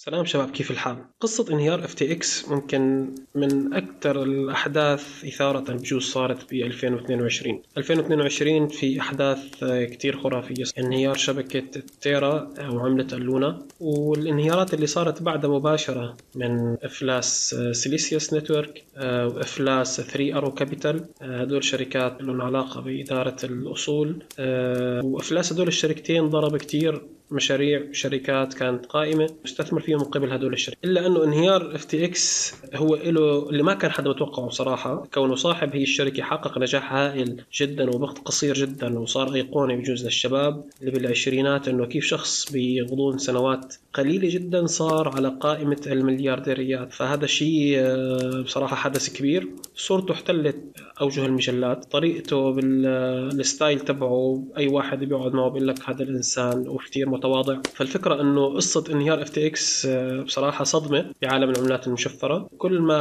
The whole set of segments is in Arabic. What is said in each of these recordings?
سلام شباب كيف الحال؟ قصة انهيار FTX ممكن من أكثر الأحداث إثارة بجوز صارت ب 2022 2022 في أحداث كتير خرافية. انهيار شبكة Terra وعملة ال Luna والانهيارات اللي صارت بعدها مباشرة من إفلاس Celsius Network وإفلاس 3 Arrows Capital هدول شركات لهم علاقة بإدارة الأصول وإفلاس هدول الشركتين ضرب كتير مشاريع شركات كانت قائمة. مستثمر فيهم قبل هدول الشركات. إلا أنه انهيار FTX هو له اللي ما كان حدا متوقعه صراحة كونه صاحب هي الشركة حقق نجاح هائل جدا وبوقت قصير جدا وصار أيقوني بجوز للشباب اللي بالعشرينات إنه كيف شخص بغضون سنوات قليلة جدا صار على قائمة المليارديريات. فهذا شيء آه، بصراحة حدث كبير. صورته احتلت أوجه المجلات. طريقته بال style تبعه أي واحد بيقعد معه بيقول لك هذا الإنسان وكثير متواضع. فالفكرة إنه قصة انهيار FTX بصراحة صدمة بعالم العملات المشفرة. كل ما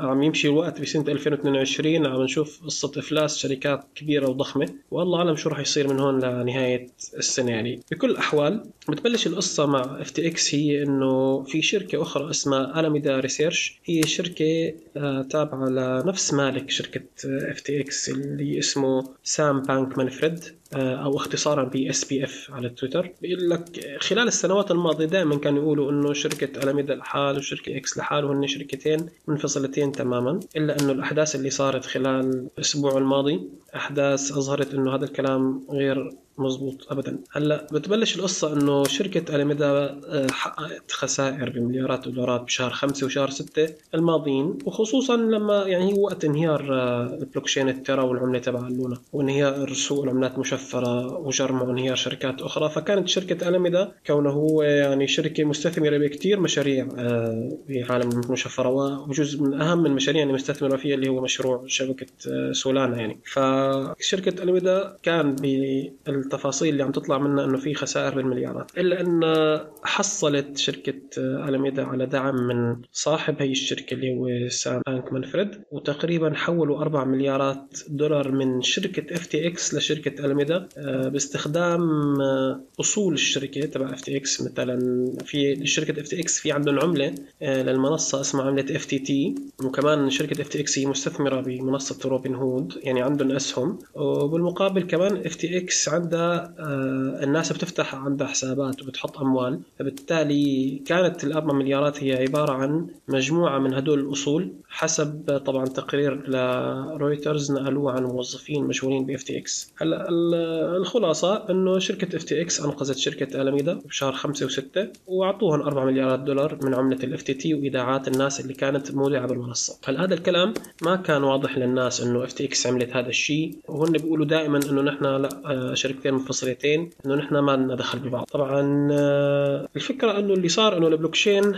عم يمشي الوقت بسنة 2022 عم نشوف قصة إفلاس شركات كبيرة وضخمة. والله أعلم شو راح يصير من هون لنهاية السنة يعني. بكل الاحوال بتبلش القصة مع FTX هي إنه في شركة أخرى اسمها Alameda Research هي شركة آه، تابعة لنفس مالك شركة FTX اللي اسمه Sam Bankman-Fried آه، أو اختصارا ب SBF على تويتر. بيقول لك خلال السنوات الماضية دائما كانوا يقولوا إنه شركة الاميدا لحال وشركة FTX لحال وهن شركتين منفصلتين تماما إلا إنه الأحداث اللي صارت خلال الأسبوع الماضي أحداث أظهرت إنه هذا الكلام غير مزبوط ابدا. هلأ بتبلش القصة إنه شركة اليميدا آه، حققت خسائر بمليارات الدولارات بشهر خمسة وشهر ستة الماضيين وخصوصا لما يعني هو وقت انهيار آه، البلوكشين Terra والعملة تبع ال Luna وانهيار سوق العملات المشفره وجرم وانهيار شركات أخرى. فكانت شركة اليميدا كونه هو يعني شركة مستثمرة بكثير مشاريع آه، بعالم المشفرة وجزء من أهم المشاريع اللي مستثمرة فيها اللي هو مشروع شبكة Solana يعني. فشركة اليميدا كان التفاصيل اللي عم تطلع منها إنه في خسائر بالمليارات. إلا إن حصلت شركة الاميدا على دعم من صاحب هي الشركة اللي هو سام بانكمان فريد وتقريبا حولوا 4 مليارات دولار من شركة FTX لشركة الاميدا آه، باستخدام آه، أصول الشركة تبع FTX. مثلا في شركة FTX في عندهم عملة آه، للمنصة اسمها عملة FTT وكمان شركة FTX هي مستثمرة بمنصة روبن هود يعني عندهم أسهم. وبالمقابل كمان FTX عندها آه، الناس بتفتح عندها حسابات وبتحط أموال. فبالتالي كانت الأربع مليارات هي عبارة عن مجموعة من هدول الأصول حسب طبعا تقرير لرويترز نقلوه عن موظفين ب FTX. هلا الخلاصة إنه شركة FTX أنقذت شركة الاميدا بشهر خمسة وستة واعطوهم 4 مليارات دولار من عملة ال FTT وإيداعات الناس اللي كانت مودعه بالمنصه هل هذا الكلام ما كان واضح للناس إنه FTX عملت هذا الشيء؟ وهن بيقولوا دائما إنه نحن لا آه، شركتين منفصلتين إنه نحن ما لنا دخل ببعض. طبعا آه، الفكرة إنه اللي صار إنه البلوكشين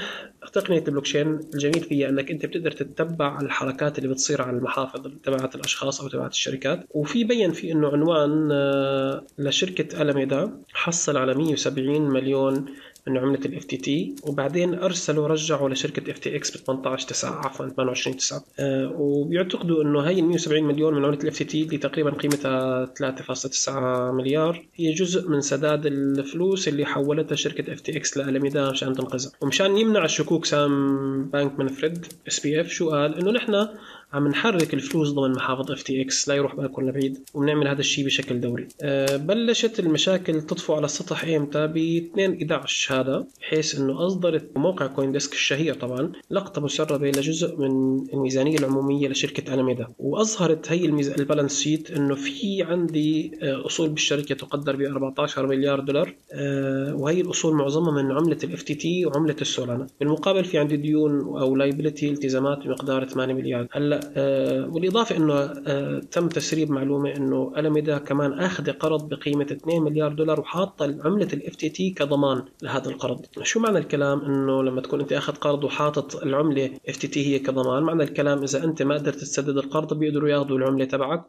تقنية البلوكشين الجميل فيها إنك أنت بتقدر تتبع الحركات اللي بتصير على المحافظ تبعت الأشخاص أو تبعت الشركات. وفي بين في إنه عنوان آه، لشركة ألميدا حصل على 170 مليون من عملة ال FTT وبعدين أرسلوا رجعوا لشركة FTX ب 18 9 عفوا 28 9 أه وبيعتقدوا إنه هي ال 170 مليون من عملة ال FTT اللي تقريبا قيمتها 3.9 مليار هي جزء من سداد الفلوس اللي حولتها شركة FTX ل Alameda مشان تنقذها. ومشان يمنع الشكوك سام بانك من فريد اس بي اف شو قال؟ إنه نحن عم نحرك الفلوس ضمن محافظ FTX لا يروح بالكم لبعيد وبنعمل هذا الشيء بشكل دوري. أه بلشت المشاكل تطفو على السطح ايمتى ب 2 11 هذا بحيث إنه اصدرت موقع CoinDesk الشهير طبعا لقطة مسربة لجزء من الميزانية العمومية لشركة اناميدا وأظهرت هي الميز... ال balance sheet إنه في عندي آه، أصول بالشركة تقدر ب 14 مليار دولار أه وهي الأصول معظمها من عملة ال FTT وعملة ال Solana بالمقابل في عندي ديون أو liability التزامات بمقدار 8 مليار. هلأ آه، بالاضافه إنه آه، تم تسريب معلومة إنه الميدا كمان آخذ قرض بقيمة 2 مليار دولار وحاطه عملة ال FTT كضمان لهذا القرض. شو معنى الكلام إنه لما تكون أنت آخذ قرض وحاطط العملة FTT هي كضمان؟ معنى الكلام إذا أنت ما قدرت تسدد القرض بيقدروا ياخذوا العملة تبعك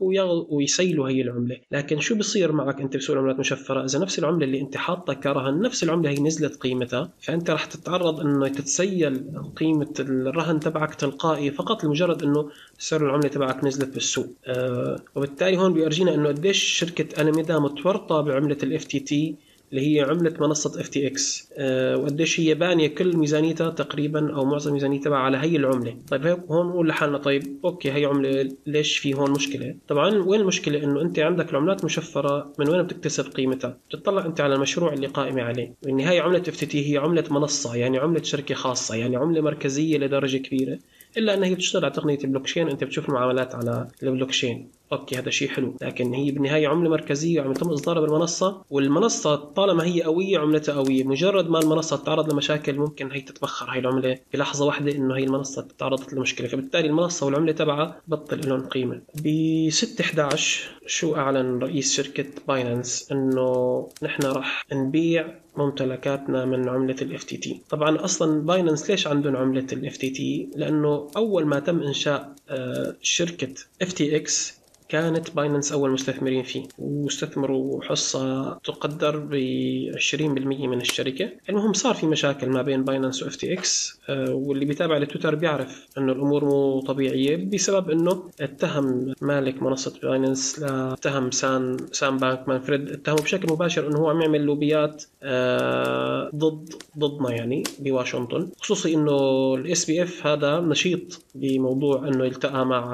ويسيلوا هي العملة. لكن شو بيصير معك أنت بسوق العملات مشفرة؟ إذا نفس العملة اللي أنت حاطها كرهن نفس العملة هي نزلت قيمتها فأنت رح تتعرض إنه تتسيل قيمة الرهن تبعك تلقائي فقط لمجرد إنه سعر العمله تبعك نزلت بالسوق أه وبالتالي هون بيورجينا إنه قديش شركة اناميدا متورطة بعملة ال FTT اللي هي عملة منصة FTX وقديش هي بانية كل ميزانيتها تقريبا أو معظم ميزانيتها على هي العملة. طيب هون نقول لحالنا طيب okay هي عملة ليش في هون مشكلة؟ طبعا وين المشكلة؟ إنه أنت عندك العملات مشفرة من وين بتكتسب قيمتها؟ بتطلع أنت على المشروع اللي قائمه عليه. بالنهاية عملة FTT هي عملة منصة يعني عملة شركة خاصة يعني عملة مركزية لدرجة كبيرة. إلا انها هي بتشتغل على تقنية البلوكشين أنت بتشوف المعاملات على البلوكشين. okay هذا شيء حلو. لكن هي بالنهاية عملة مركزية وعم يتم إصدارها بالمنصة والمنصة طالما هي قوية عملتها قوية. مجرد ما المنصة تتعرض لمشاكل ممكن هي تتبخر. هي العملة بلحظة واحدة إنه هي المنصة تعرضت لمشكلة. فبالتالي المنصة والعملة تبعها بطل لهم قيمة. ب 6 11 شو أعلن رئيس شركة Binance إنه نحن راح نبيع ممتلكاتنا من عملة FTT طبعا أصلا Binance ليش عندهم عملة FTT لأنه أول ما تم إنشاء آه، شركة FTX كانت Binance أول مستثمرين فيه واستثمروا حصة تقدر ب 20% من الشركة. المهم صار في مشاكل ما بين Binance و FTX واللي بيتابع لتويتر بيعرف إنه الأمور مو طبيعية بسبب إنه اتهم مالك منصة Binance اتهم سام سام بانكمان فريد اتهمه بشكل مباشر إنه هو عم يعمل لوبيات آه، ضد ضدنا يعني بواشنطن. خصوصي إنه ال SBF هذا نشيط بموضوع إنه يلتقى مع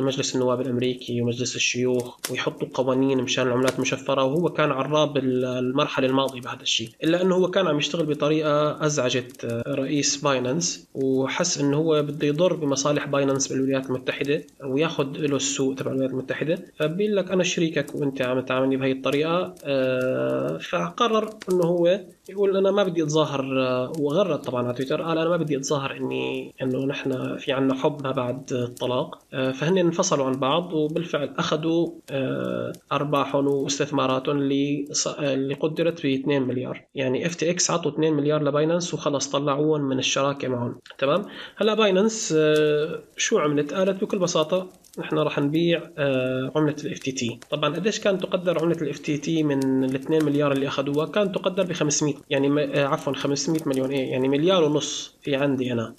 مجلس النواب الأمريكي مجلس الشيوخ ويحطوا قوانين مشان العملات مشفرة وهو كان عراب المرحلة الماضية بهذا الشيء إلا إنه هو كان عم يشتغل بطريقة أزعجت آه، رئيس Binance وحس إنه هو بده يضر بمصالح Binance بالولايات المتحدة وياخذ له السوق تبع الولايات المتحدة. فبيقول لك أنا شريكك وأنت عم تعاملني بهي الطريقة آه، فقرر إنه هو يقول أنا ما بدي أتظاهر آه، وغرد طبعا على تويتر قال أنا ما بدي أتظاهر إني إنه نحن في عنا حب ما بعد الطلاق فهن انفصلوا عن بعض وبالفعل بالفعل أخذوا آه، أرباحهم واستثماراتهم اللي اللي قدرت ب 2 مليار. يعني FTX عطوا 2 مليار ل Binance وخلص طلعوهم من الشراكة معهم. تمام؟ هلا Binance آه، شو عملت؟ قالت بكل بساطة نحن راح نبيع آه، عملة ال FTT. طبعا قديش كانت تقدر عملة ال FTT من ال 2 مليار اللي أخذوها؟ كانت تقدر ب 500 يعني عفوا 500 مليون. إيه يعني مليار ونص في عندي أنا.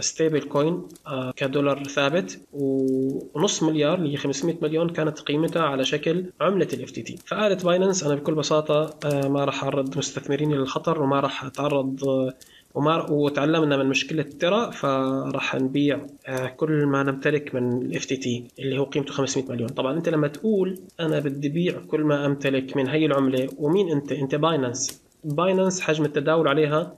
stablecoin آه، كدولار ثابت ونص مليار اللي هي 500 مليون كانت قيمتها على شكل عملة ال FTT فقالت Binance أنا بكل بساطة آه، ما راح أعرض مستثمرين للخطر وما راح أتعرض آه، وما وتعلمنا من مشكلة Terra فراح نبيع كل ما نمتلك من ال FTT اللي هو قيمته 500 مليون. طبعا أنت لما تقول أنا بدي بيع كل ما أمتلك من هي العملة ومين أنت؟ أنت Binance Binance حجم التداول عليها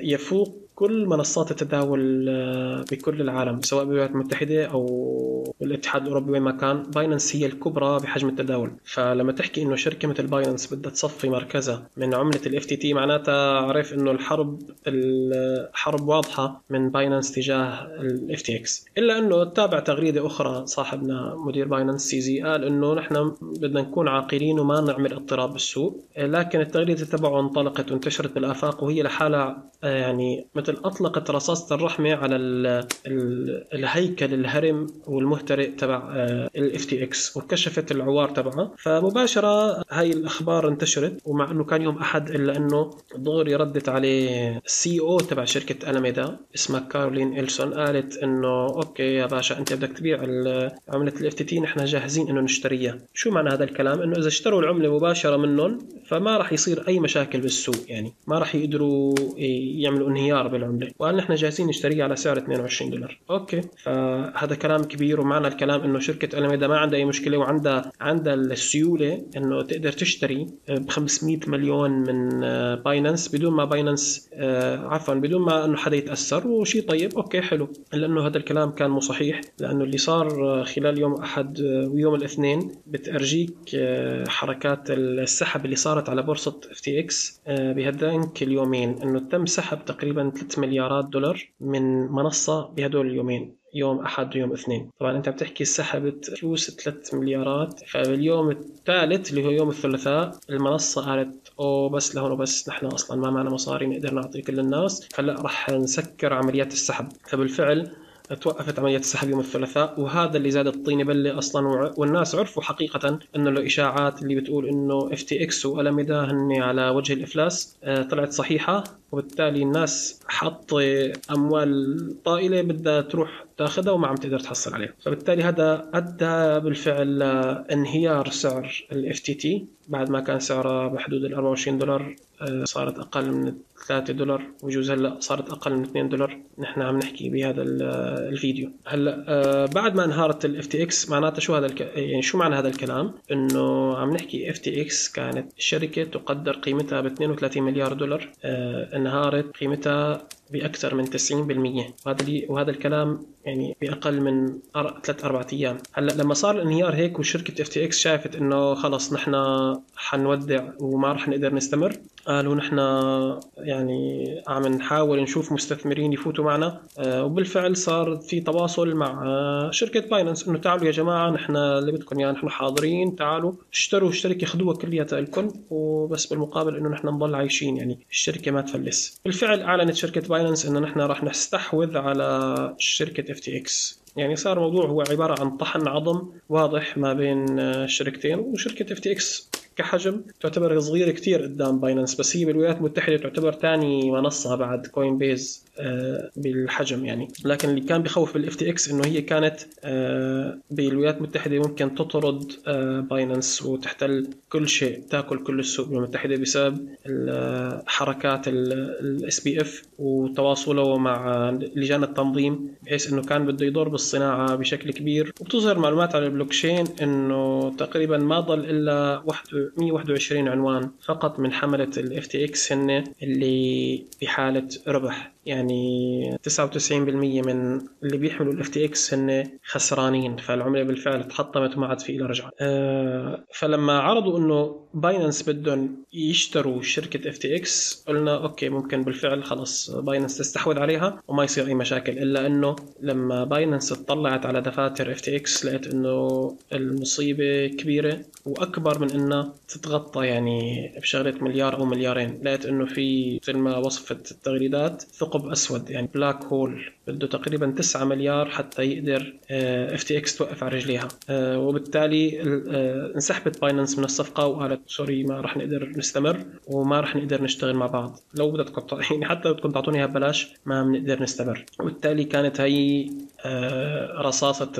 يفوق كل منصات التداول آه، بكل العالم سواء بالولايات المتحدة أو بالاتحاد الأوروبي وين ما كان Binance هي الكبرى بحجم التداول. فلما تحكي إنه شركة مثل Binance بدها تصفي مركزها من عملة FTT معناتها عرف إنه الحرب الحرب واضحة من Binance تجاه FTX إلا إنه تابع تغريدة أخرى صاحبنا مدير Binance CZ قال إنه نحن بدنا نكون عاقلين وما نعمل اضطراب بالسوق لكن التغريدة تبعه انطلقت وانتشرت بالآفاق وهي لحالها آه، يعني أطلقت رصاصة الرحمة على ال ال الهيكل الهرم والمهترئ تبع ال FTX وكشفت العوار تبعها. فمباشرة هاي الأخبار انتشرت ومع أنه كان يوم أحد إلا أنه دغري ردت عليه ال CEO تبع شركة ألميدا اسمها كارولين إليسون قالت أنه okay يا باشا أنت بدك تبيع عملة ال FTT نحن جاهزين أنه نشتريها. شو معنى هذا الكلام؟ أنه إذا اشتروا العملة مباشرة منهم فما راح يصير أي مشاكل بالسوق يعني. ما راح يقدروا يعملوا انهيار بالعمله وقال نحن جاهزين نشتريها على سعر 22 دولار. okay. فهذا كلام كبير ومعنى الكلام إنه شركة الميدا ما عندها أي مشكلة وعندها عندها السيولة إنه تقدر تشتري ب 500 مليون من Binance بدون ما Binance عفوا بدون ما إنه حدا يتأثر وشيء طيب. okay حلو. لأنه هذا الكلام كان مو صحيح لأنه اللي صار خلال يوم أحد ويوم الاثنين بتأرجيك حركات السحب اللي صارت على بورصة FTX بهذانك اليومين. إنه تم سحب تقريبا 3 مليارات دولار من منصة بهدول اليومين يوم أحد ويوم اثنين. طبعا أنت بتحكي سحبت فلوس 3 مليارات. فباليوم الثالث اللي هو يوم الثلاثاء المنصة قالت أو بس لهون وبس نحن أصلا ما معنا مصاري نقدر نعطي كل الناس. هلأ راح نسكر عمليات السحب. فبالفعل توقفت عملية السحب يوم الثلاثاء وهذا اللي زاد الطينه بله أصلا والناس عرفوا حقيقه انه الإشاعات اللي بتقول إنه FTX و Alameda هن على وجه الإفلاس آه، طلعت صحيحة وبالتالي الناس حط أموال طائلة بدها تروح تاخذها وما عم تقدر تحصل عليها. فبالتالي هذا أدى بالفعل لانهيار سعر ال FTT بعد ما كان سعرها بحدود ال 24 دولار آه، صارت أقل من 3 دولار وجوز هلأ صارت أقل من 2 دولار. نحن عم نحكي بهذا الفيديو. هلأ آه، بعد ما انهارت ال FTX معناتها شو هذا الك... يعني شو معنى هذا الكلام؟ إنه عم نحكي FTX كانت الشركة تقدر قيمتها ب 32 مليار دولار آه، انهارت قيمتها بأكثر من 90% وهذا وهذا الكلام يعني بأقل من ثلاث أربع أيام. هلأ لما صار الانهيار هيك وشركة FTX شافت إنه خلص نحن حنودع وما رح نقدر نستمر قالوا نحن يعني عم نحاول نشوف مستثمرين يفوتوا معنا. آه، وبالفعل صار في تواصل مع آه، شركة Binance إنه تعالوا يا جماعة نحن اللي بدكم يعني نحن حاضرين تعالوا اشتروا الشركة خذوها كلياتها لكم. وبس بالمقابل إنه نحن نضل عايشين يعني الشركة ما تفلس. بالفعل أعلنت شركة Binance إنه نحن راح نستحوذ على شركة FTX يعني صار الموضوع هو عبارة عن طحن عظم واضح ما بين الشركتين وشركة FTX كحجم تعتبر صغيرة كثير قدام Binance بس هي بالولايات المتحدة تعتبر ثاني منصة بعد Coinbase آه، بالحجم يعني. لكن اللي كان بخوف بال FTX إنه هي كانت آه، بالولايات المتحدة ممكن تطرد Binance آه، وتحتل كل شيء تاكل كل السوق بالولايات المتحدة بسبب حركات ال SBF وتواصله مع لجان التنظيم بحيث إنه كان بده يضر بالصناعة بشكل كبير. وبتظهر معلومات على البلوكشين إنه تقريبا ما ضل إلا 121 عنوان فقط من ال FTX هن اللي بحاله ربح. يعني 99% من اللي بيحملوا FTX هن خسرانين فالعملة بالفعل تحطمت وما عاد في لها رجعة. أه فلما عرضوا إنه Binance بدهم يشتروا FTX قلنا okay ممكن بالفعل خلص Binance تستحوذ عليها وما يصير أي مشاكل إلا إنه لما Binance اطلعت على دفاتر إكس لقيت إنه المصيبة كبيرة وأكبر من إنها تتغطى يعني بشغلة مليار أو مليارين. لقيت إنه في مثل ما وصفت التغريدات ثقب أسود يعني black hole بده تقريبا 9 مليار حتى يقدر FTX توقف على رجليها. آه، وبالتالي آه، انسحبت Binance من الصفقة وقالت sorry ما راح نقدر نستمر وما راح نقدر نشتغل مع بعض. لو بدكم يعني حتى لو بدكم تعطوني إياها ببلاش ما بنقدر نستمر. وبالتالي كانت هي آه، رصاصة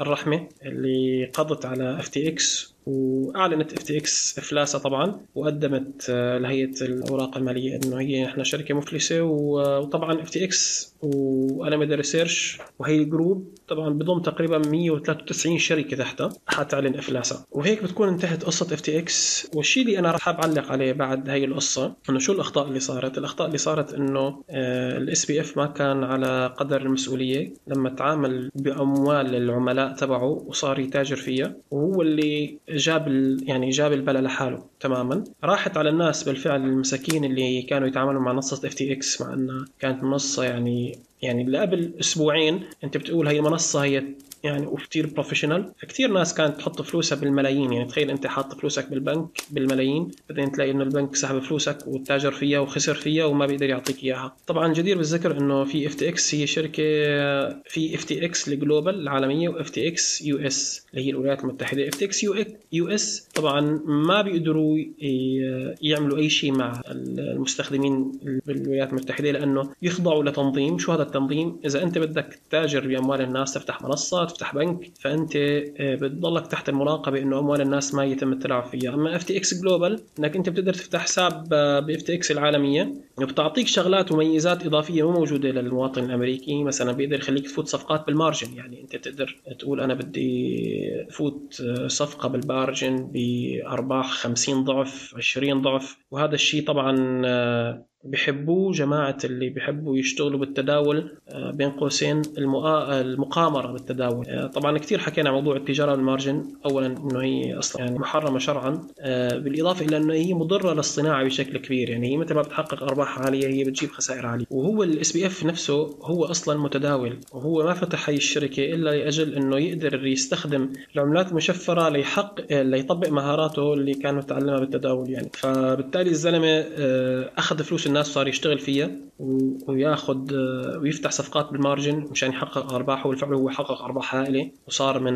الرحمة اللي قضت على FTX وأعلنت FTX افلاسها طبعا وقدمت آه، لهيئه الأوراق المالية انه هي إحنا شركة مفلسة وطبعا FTX و Alameda Research وهي group طبعا بضم تقريبا 193 شركة تحتها حتعلن افلاسها وهيك بتكون انتهت قصة FTX. والشيء اللي أنا حاب أعلق عليه بعد هي القصة إنه شو الأخطاء اللي صارت؟ الأخطاء اللي صارت إنه ال SBF ما كان على قدر المسؤولية لما تعامل بأموال العملاء تبعه وصار يتاجر فيها وهو اللي جاب يعني جاب البلا لحاله تماما. راحت على الناس بالفعل المساكين اللي كانوا يتعاملوا مع منصة FTX مع إنها كانت منصة يعني يعني قبل أسبوعين أنت بتقول هي المنصه هي يعني وكثير professional فكثير ناس كانت تحط فلوسها بالملايين. يعني تخيل أنت حاط فلوسك بالبنك بالملايين بعدين تلاقي إنه البنك سحب فلوسك وتاجر فيها وخسر فيها وما بيقدر يعطيك إياها. طبعا جدير بالذكر إنه في FTX هي شركة في FTX ال global العالمية و FTX US اللي هي الولايات المتحدة. FTX US طبعا ما بيقدروا يعملوا أي شيء مع المستخدمين بالولايات المتحدة لأنه يخضعوا لتنظيم. شو هذا التنظيم؟ إذا أنت بدك تتاجر بأموال الناس تفتح منصه تفتح بنك فأنت آه، بتضلك تحت المراقبة إنه أموال الناس ما يتم التلاعب فيها. أما FTX global إنك أنت بتقدر تفتح حساب ب FTX العالمية وبتعطيك شغلات وميزات إضافية مو موجودة للمواطن الأمريكي. مثلا بيقدر يخليك تفوت صفقات بال margin. يعني أنت بتقدر تقول أنا بدي فوت آه، صفقة بال margin بأرباح 50 ضعف 20 ضعف. وهذا الشيء طبعا آه، بحبوه جماعة اللي بحبوا يشتغلوا بالتداول آه، بين قوسين المقامرة بالتداول. آه، طبعا كثير حكينا عن موضوع التجارة بال margin أولا أنه هي أصلا يعني محرمة شرعا. آه، بالإضافة إلى أنه هي مضرة للصناعة بشكل كبير. يعني هي متى ما بتحقق أرباح عالية هي بتجيب خسائر عالية. وهو ال SBF نفسه هو أصلا متداول. وهو ما فتح هي الشركة إلا لأجل أنه يقدر يستخدم العملات المشفرة ليحق ليطبق مهاراته اللي كان متعلمها بالتداول يعني. فبالتالي الزلمة أخذ فلوس الناس صار يشتغل فيها وياخذ ويفتح صفقات بالمارجن مشان يحقق ارباح وبالفعل هو حقق أرباح هائلة وصار من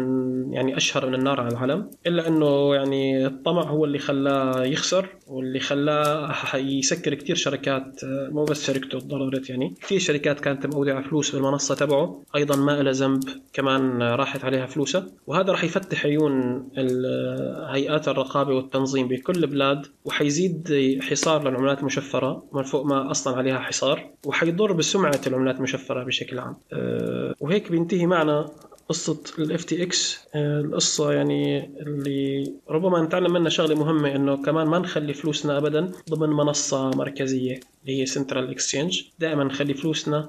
يعني أشهر من النار على العالم إلا إنه يعني الطمع هو اللي خلاه يخسر واللي خلاه يسكر كثير شركات مو بس شركته تضررت يعني. كثير شركات كانت مودعة فلوس بالمنصة تبعه أيضا ما لها ذنب كمان راحت عليها فلوسها. وهذا راح يفتح عيون هيئات الرقابة والتنظيم بكل بلاد وحيزيد حصار للعملات المشفرة. فوق ما أصلا عليها حصار وحيضر بسمعة العملات المشفره بشكل عام. أه، وهيك بينتهي معنا قصة ال FTX القصة يعني اللي ربما نتعلم منها شغلة مهمة إنه كمان ما نخلي فلوسنا ابدا ضمن منصة مركزية اللي هي central exchange دائما نخلي فلوسنا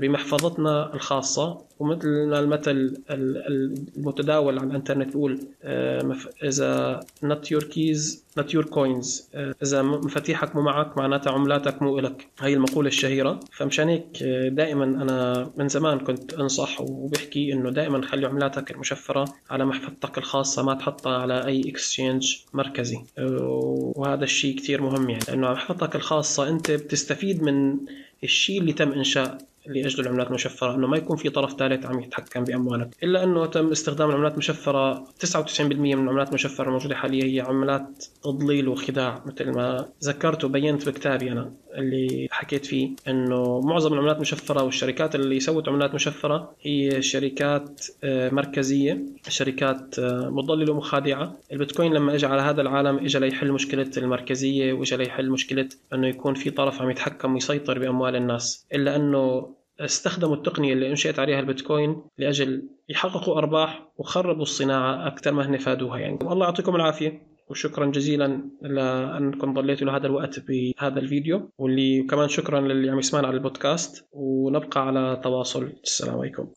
بمحفظتنا الخاصة ومثل ما المثل المتداول على الإنترنت بيقول آه، إذا not your keys not your coins. آه، اذا مفاتيحك مو معك معناتها عملاتك مو إلك. هي المقولة الشهيرة. فمشان هيك آه، دائما أنا من زمان كنت أنصح وبحكي إنه دائما خلي عملاتك المشفرة على محفظتك الخاصة ما تحطها على أي exchange مركزي. وهذا الشيء كثير مهم يعني. لأنه محفظتك الخاصة أنت بتستفيد من الشيء اللي تم إنشاء. لأجل العملات المشفرة إنه ما يكون في طرف ثالث عم يتحكم بأموالك. إلا إنه تم استخدام العملات المشفرة 99% من العملات المشفرة الموجودة حاليا هي عملات تضليل وخداع مثل ما ذكرت وبينت بكتابي أنا اللي حكيت فيه إنه معظم العملات المشفرة والشركات اللي سوت عملات مشفرة هي شركات آه، مركزية شركات آه، مضللة ومخادعة. البيتكوين لما اجى على هذا العالم اجى ليحل مشكلة المركزية واجى ليحل مشكلة إنه يكون في طرف عم يتحكم ويسيطر بأموال الناس. إلا إنه استخدموا التقنية اللي أنشئت عليها البيتكوين لأجل يحققوا أرباح وخربوا الصناعة أكثر ما هن فادوها يعني. والله يعطيكم العافية وشكرا جزيلا لأنكم ضليتوا لهذا الوقت بهذا الفيديو. واللي كمان شكرا للي عم يسمعنا على البودكاست ونبقى على تواصل. السلام عليكم.